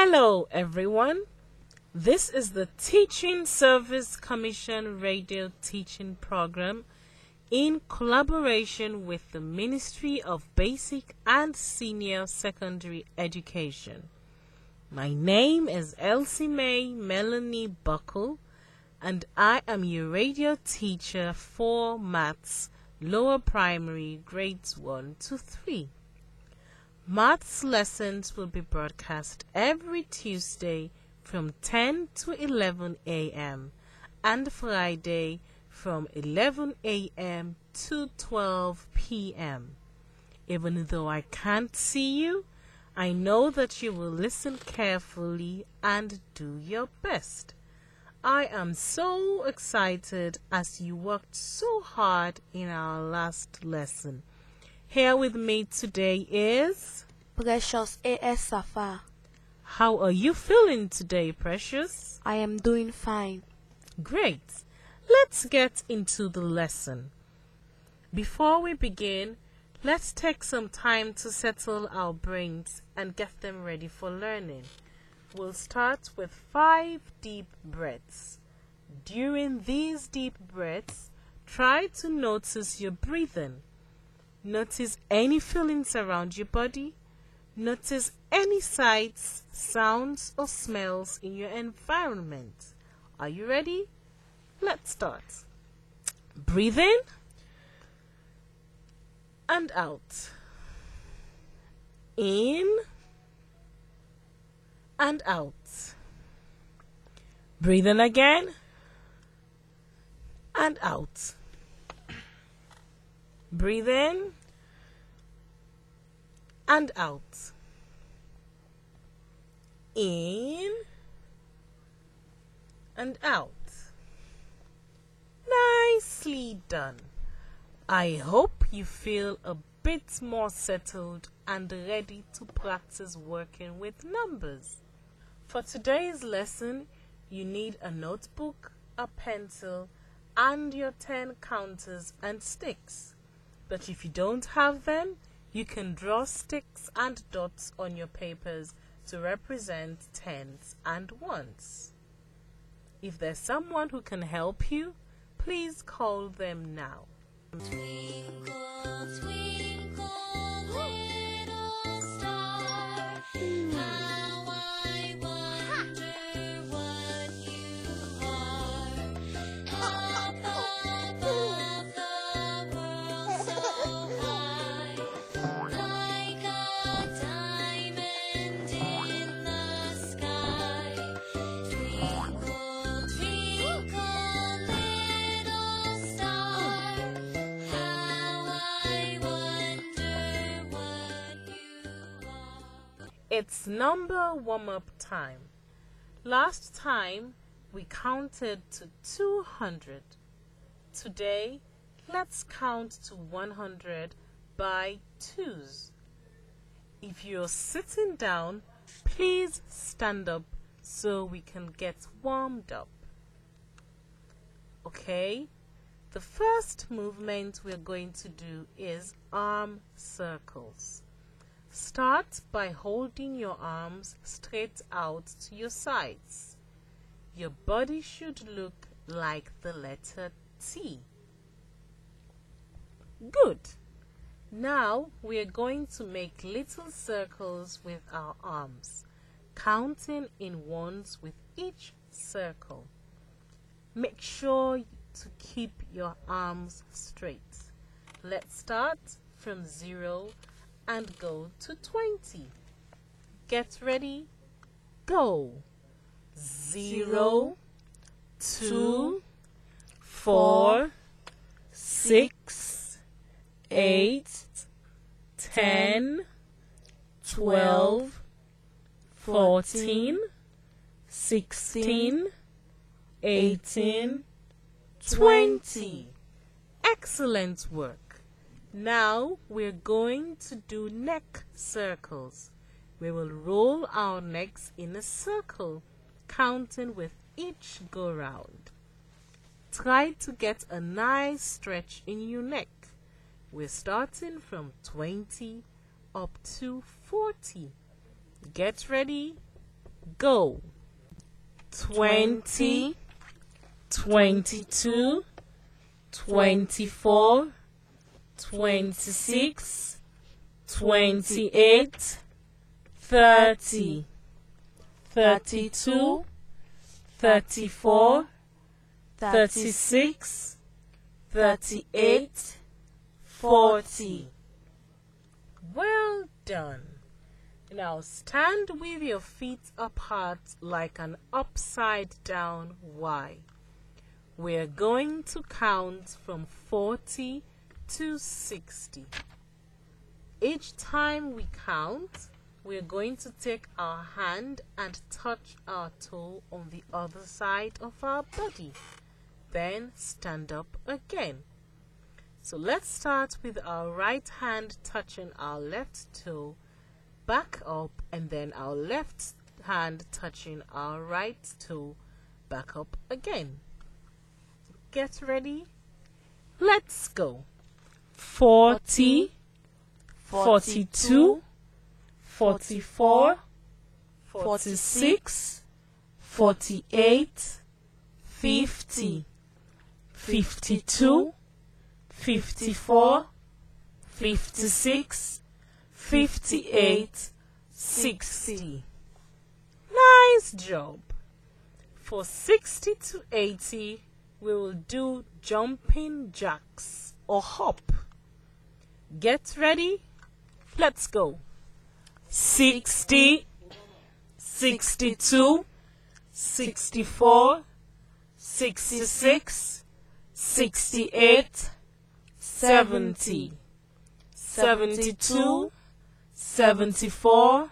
Hello, everyone. This is the Teaching Service Commission radio teaching program in collaboration with the Ministry of Basic and Senior Secondary Education. My name is Elsie Mae Melanie Buckle, and I am your radio teacher for Maths Lower Primary Grades 1 to 3. Maths lessons will be broadcast every Tuesday from 10 to 11 a.m. and Friday from 11 a.m. to 12 p.m. Even though I can't see you, I know that you will listen carefully and do your best. I am so excited as you worked so hard in our last lesson. Here with me today is Precious A.S. Safa. How are you feeling today, Precious? I am doing fine. Great. Let's get into the lesson. Before we begin, let's take some time to settle our brains and get them ready for learning. We'll start with five deep breaths. During these deep breaths, try to notice your breathing. Notice any feelings around your body. Notice any sights, sounds, or smells in your environment. Are you ready? Let's start. Breathe in and out. In and out. Breathe in again and out. Breathe in and out. In and out. Nicely done. I hope you feel a bit more settled and ready to practice working with numbers. For today's lesson, you need a notebook, a pencil, and your 10 counters and sticks. But if you don't have them, you can draw sticks and dots on your papers to represent tens and ones. If there's someone who can help you, please call them now. Twinkle, twinkle, Number warm up time. Last time we counted to 200. Today, let's count to 100 by twos. If you're sitting down, please stand up so we can get warmed up. Okay? The first movement we're going to do is arm circles. Start by holding your arms straight out to your sides. Your body should look like the letter T. Good. Now we are going to make little circles with our arms, counting in ones with each circle. Make sure to keep your arms straight. Let's start from 0 and go to 20. Get ready, go. Zero, two, four, six, eight, ten, twelve, fourteen, sixteen, eighteen, twenty. Excellent work. Now we're going to do neck circles. We will roll our necks in a circle, counting with each go round. Try to get a nice stretch in your neck. We're starting from 20 up to 40. Get ready, Go. 20, 22, 24, 26, 28, 30, 32, 34, 36, 38, 40. Well done. Now stand with your feet apart like an upside down Y. We're going to count from 40 to 60. Each time we count, we're going to take our hand and touch our toe on the other side of our body. Then stand up again. So let's start with our right hand touching our left toe, back up, and then our left hand touching our right toe, back up again. Get ready? Let's go. 40, 42, 44, 46, 48, 50, 52, 54, 56, 58, 60. Nice job. For 60 to 80, we will do jumping jacks or hop. Get ready? Let's go. 60, 62, 64, 66, 68, 70, 72, 74,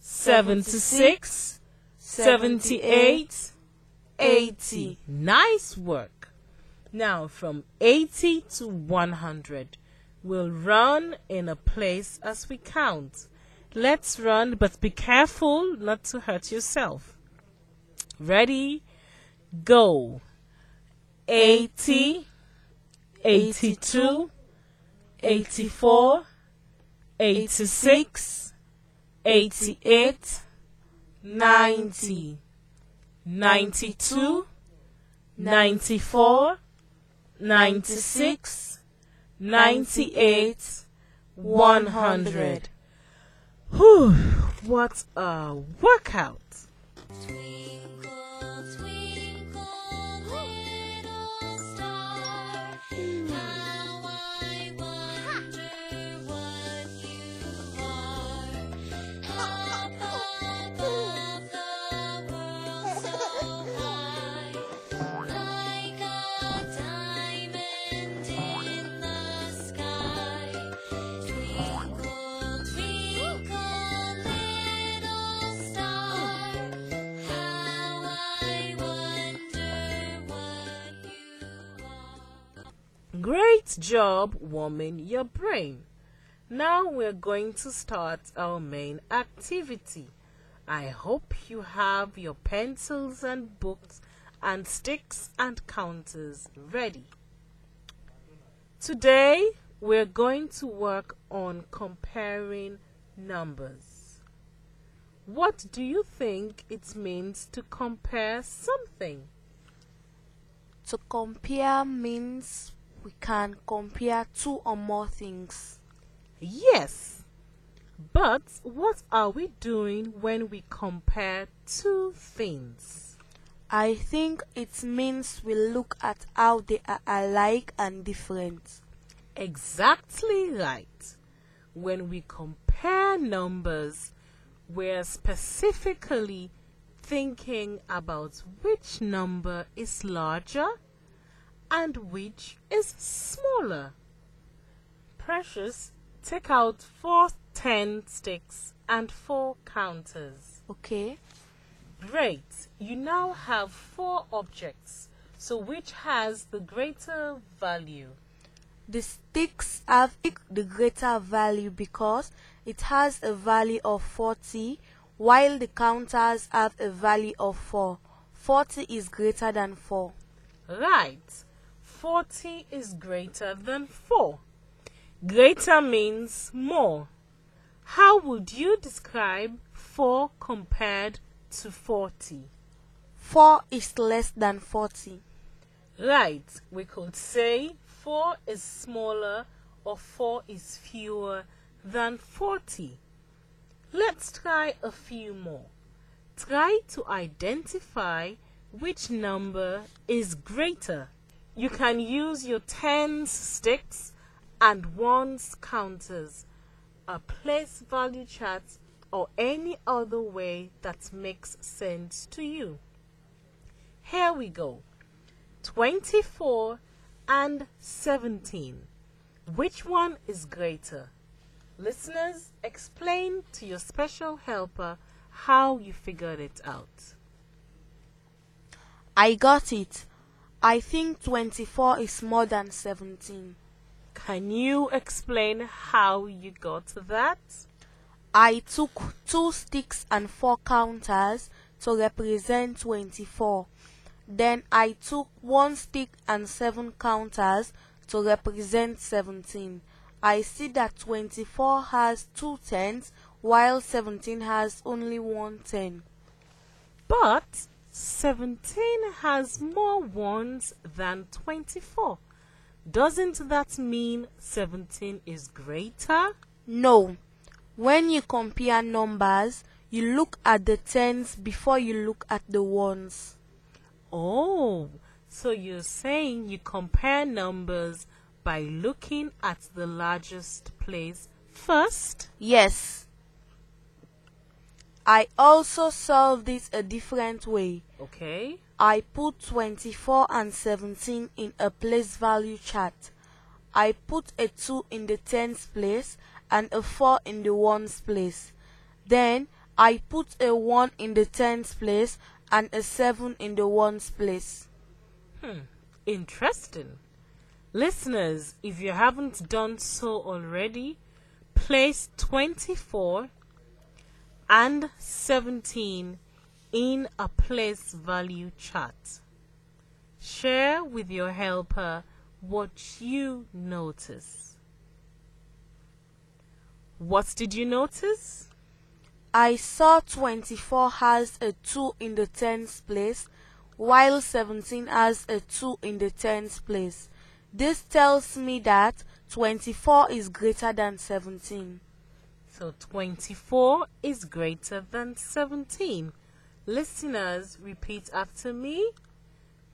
76, 78, 80. Nice work. Now from 80 to 100, we'll run in a place as we count. Let's run, but be careful not to hurt yourself. Ready? Go. 80, 82, 84, 86, 88, 90, 92, 94, 96, 98, 100. Whew, what a workout! Twinkle, twinkle, job warming your brain. Now we're going to start our main activity. I hope you have your pencils and books and sticks and counters ready. Today we're going to work on comparing numbers. What do you think it means to compare something? To compare means we can compare two or more things. Yes. But what are we doing when we compare two things? I think it means we look at how they are alike and different. Exactly right. When we compare numbers, we're specifically thinking about which number is larger and which is smaller. Precious, take out four ten sticks and four counters. Okay? Great. You now have four objects. So which has the greater value? The sticks have the greater value because it has a value of 40 while the counters have a value of 4. 40 is greater than 4. Right. 40 is greater than 4. Greater means more. How would you describe 4 compared to 40? 4 is less than 40. Right, we could say 4 is smaller or 4 is fewer than 40. Let's try a few more. Try to identify which number is greater. You can use your tens sticks and ones counters, a place value chart, or any other way that makes sense to you. Here we go 24 and 17. Which one is greater? Listeners, explain to your special helper how you figured it out. I got it. I think 24 is more than 17. Can you explain how you got that? I took two sticks and four counters to represent 24. Then I took one stick and seven counters to represent 17. I see that 24 has two tens while 17 has only one ten. But 17 has more ones than 24. Doesn't that mean 17 is greater? No. When you compare numbers, you look at the tens before you look at the ones. Oh, so you're saying you compare numbers by looking at the largest place first? Yes. I also solved this a different way. Okay. I put 24 and 17 in a place value chart. I put a 2 in the tens place and a 4 in the ones place. Then I put a 1 in the tens place and a 7 in the ones place. Hmm, interesting. Listeners, if you haven't done so already, place 24 and 17 in a place value chart. Share with your helper what you notice. What did you notice? I saw 24 has a 2 in the tens place while 17 has a 2 in the tens place. This tells me that 24 is greater than 17. So 24 is greater than 17. Listeners, repeat after me.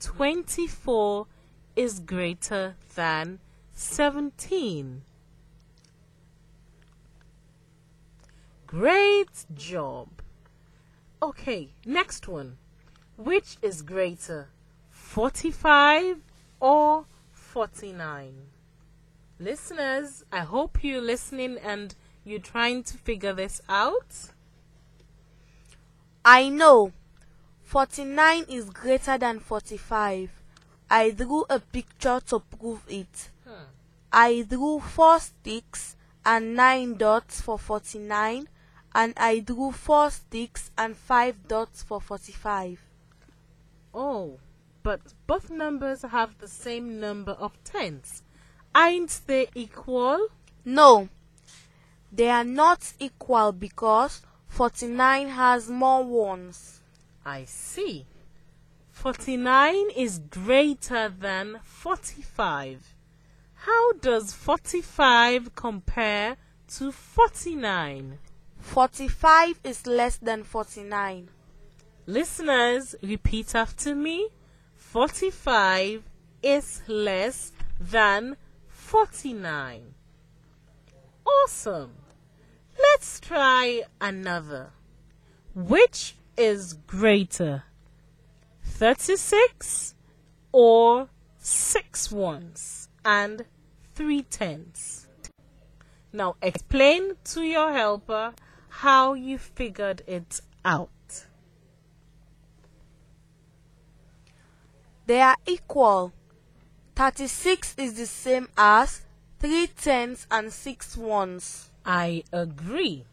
24 is greater than 17. Great job. Okay, next one. Which is greater, 45 or 49? Listeners, I hope you're listening and you're trying to figure this out. I know 49 is greater than 45. I drew a picture to prove it. Hmm. I drew 4 sticks and 9 dots for 49 and I drew 4 sticks and 5 dots for 45. Oh, but both numbers have the same number of tens. Aren't they equal? No, they are not equal because 49 has more ones. I see. 49 is greater than 45. How does 45 compare to 49? 45 is less than 49. Listeners, repeat after me. 45 is less than 49. Awesome. Let's try another. Which is greater? 36 or 6 ones and 3 tenths? Now explain to your helper how you figured it out. They are equal. 36 is the same as 3 tenths and six ones. I agree.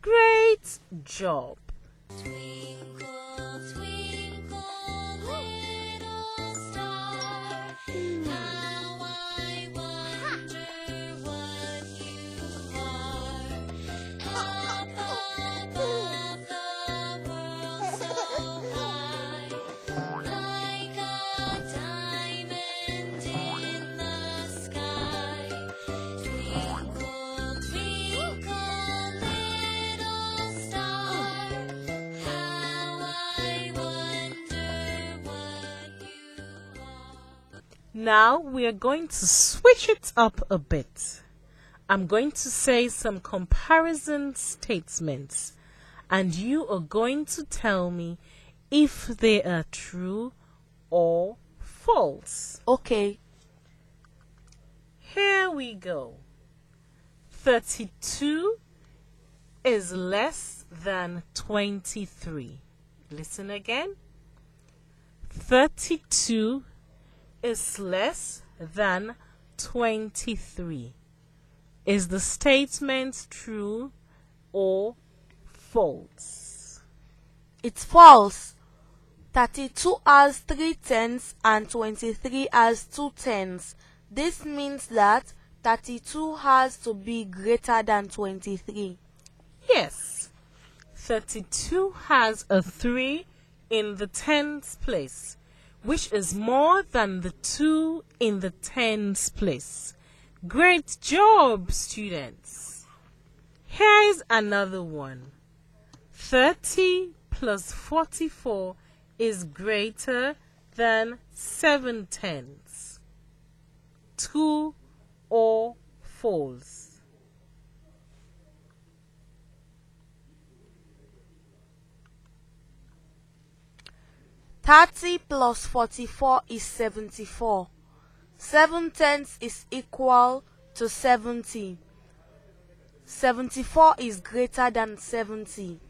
Great job. Twinkle, twinkle, Now we are going to switch it up a bit. I'm going to say some comparison statements, and you are going to tell me if they are true or false. Okay. Here we go. 32 is less than 23. Listen again. 32 is less than 23. Is the statement true or false? It's false. 32 has 3 tenths and 23 has 2 tenths. This means that 32 has to be greater than 23. Yes. 32 has a 3 in the tens place, which is more than the 2 in the tens place. Great job, students. Here's another one. 30 plus 44 is greater than 7 tenths. True or false? Thirty plus forty-four is seventy-four. Seven tenths is equal to seventy. Seventy-four is greater than seventy.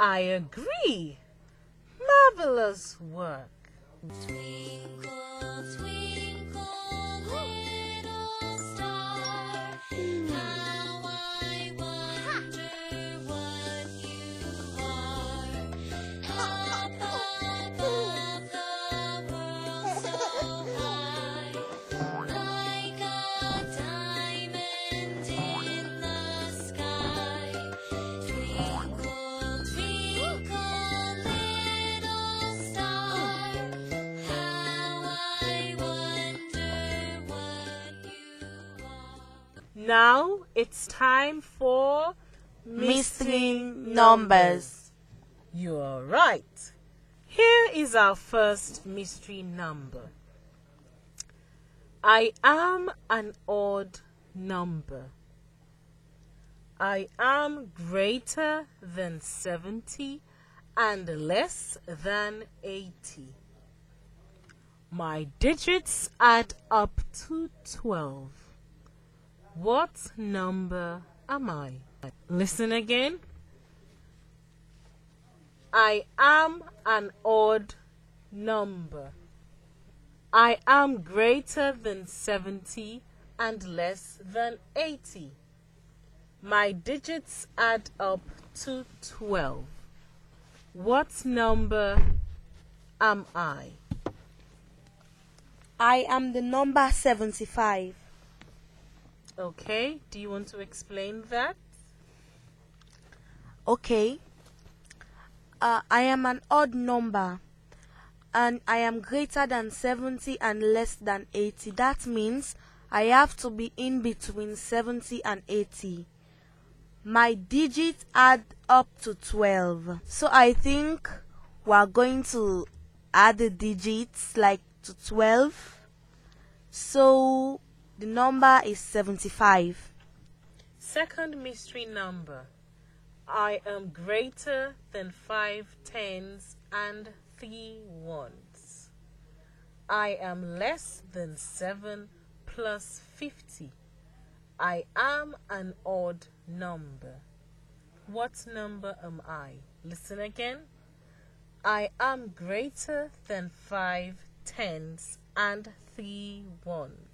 I agree. Marvelous work. Twinkle, twinkle, Now it's time for Mystery numbers. You are right. Here is our first mystery number. I am an odd number. I am greater than 70 and less than 80. My digits add up to 12. What number am I? Listen again. I am an odd number. I am greater than 70 and less than 80. My digits add up to 12. What number am I? I am the number seventy-five. Okay, do you want to explain that? Okay. Uh, I am an odd number and I am greater than 70 and less than 80. That means I have to be in between 70 and 80. My digits add up to 12. So I think we are going to add the digits like to 12. So the number is 75. Second mystery number. I am greater than five tens and three ones. I am less than seven plus fifty. I am an odd number. What number am I? Listen again. I am greater than five tens and three ones.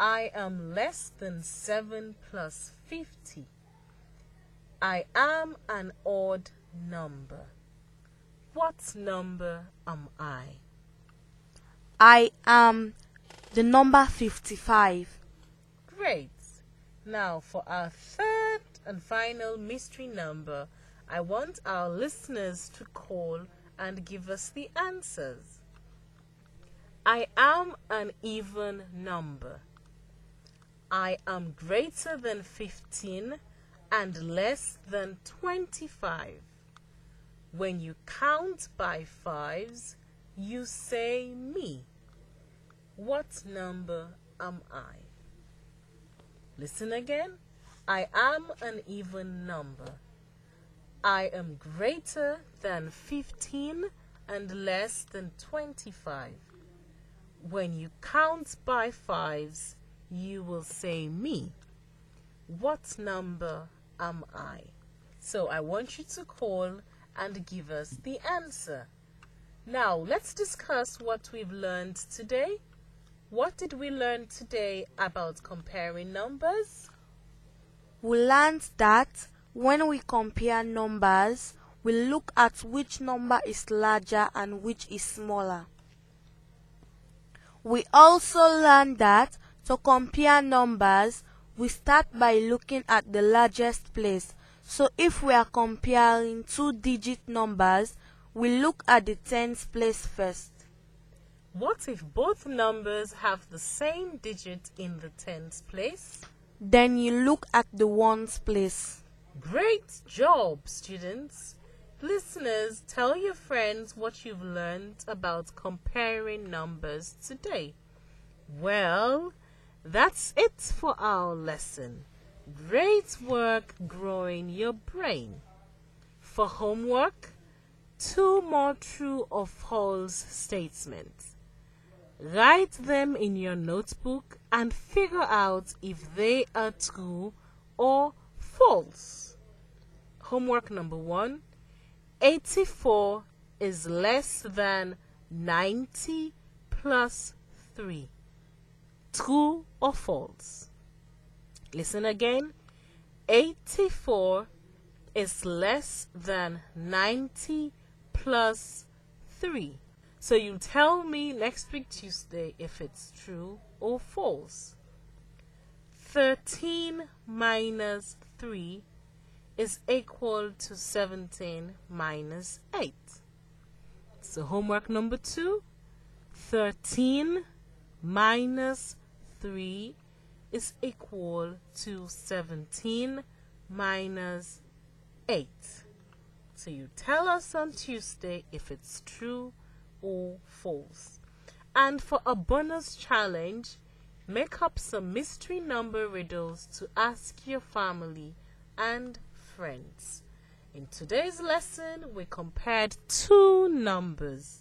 I am less than seven plus fifty. I am an odd number. What number am I? I am the number 55. Great. Now, for our third and final mystery number, I want our listeners to call and give us the answers. I am an even number. I am greater than 15 and less than 25. When you count by fives, you say me. What number am I? Listen again. I am an even number. I am greater than 15 and less than 25. When you count by fives, you will say me. What number am I? So I want you to call and give us the answer. Now, let's discuss what we've learned today. What did we learn today about comparing numbers? We learned that when we compare numbers, we look at which number is larger and which is smaller. We also learned that to compare numbers, we start by looking at the largest place. So if we are comparing two digit numbers, we look at the tens place first. What if both numbers have the same digit in the tens place? Then you look at the ones place. Great job, students! Listeners, tell your friends what you've learned about comparing numbers today. Well, that's it for our lesson. Great work growing your brain. For homework, two more true or false statements. Write them in your notebook and figure out if they are true or false. Homework number one 84 is less than 90 plus 3. True or false? Listen again. 84 is less than 90 plus 3. So you tell me next week Tuesday if it's true or false. 13 minus 3 is equal to 17 minus 8. So homework number 2. 13 minus 3 is equal to 17 minus 8. So you tell us on Tuesday if it's true or false. And for a bonus challenge, make up some mystery number riddles to ask your family and friends. In today's lesson, we compared two numbers.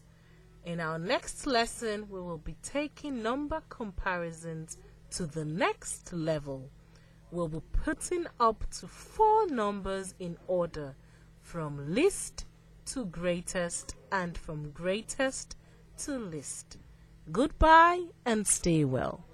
In our next lesson, we will be taking number comparisons to the next level. We'll be putting up to four numbers in order from least to greatest and from greatest to least. Goodbye and stay well.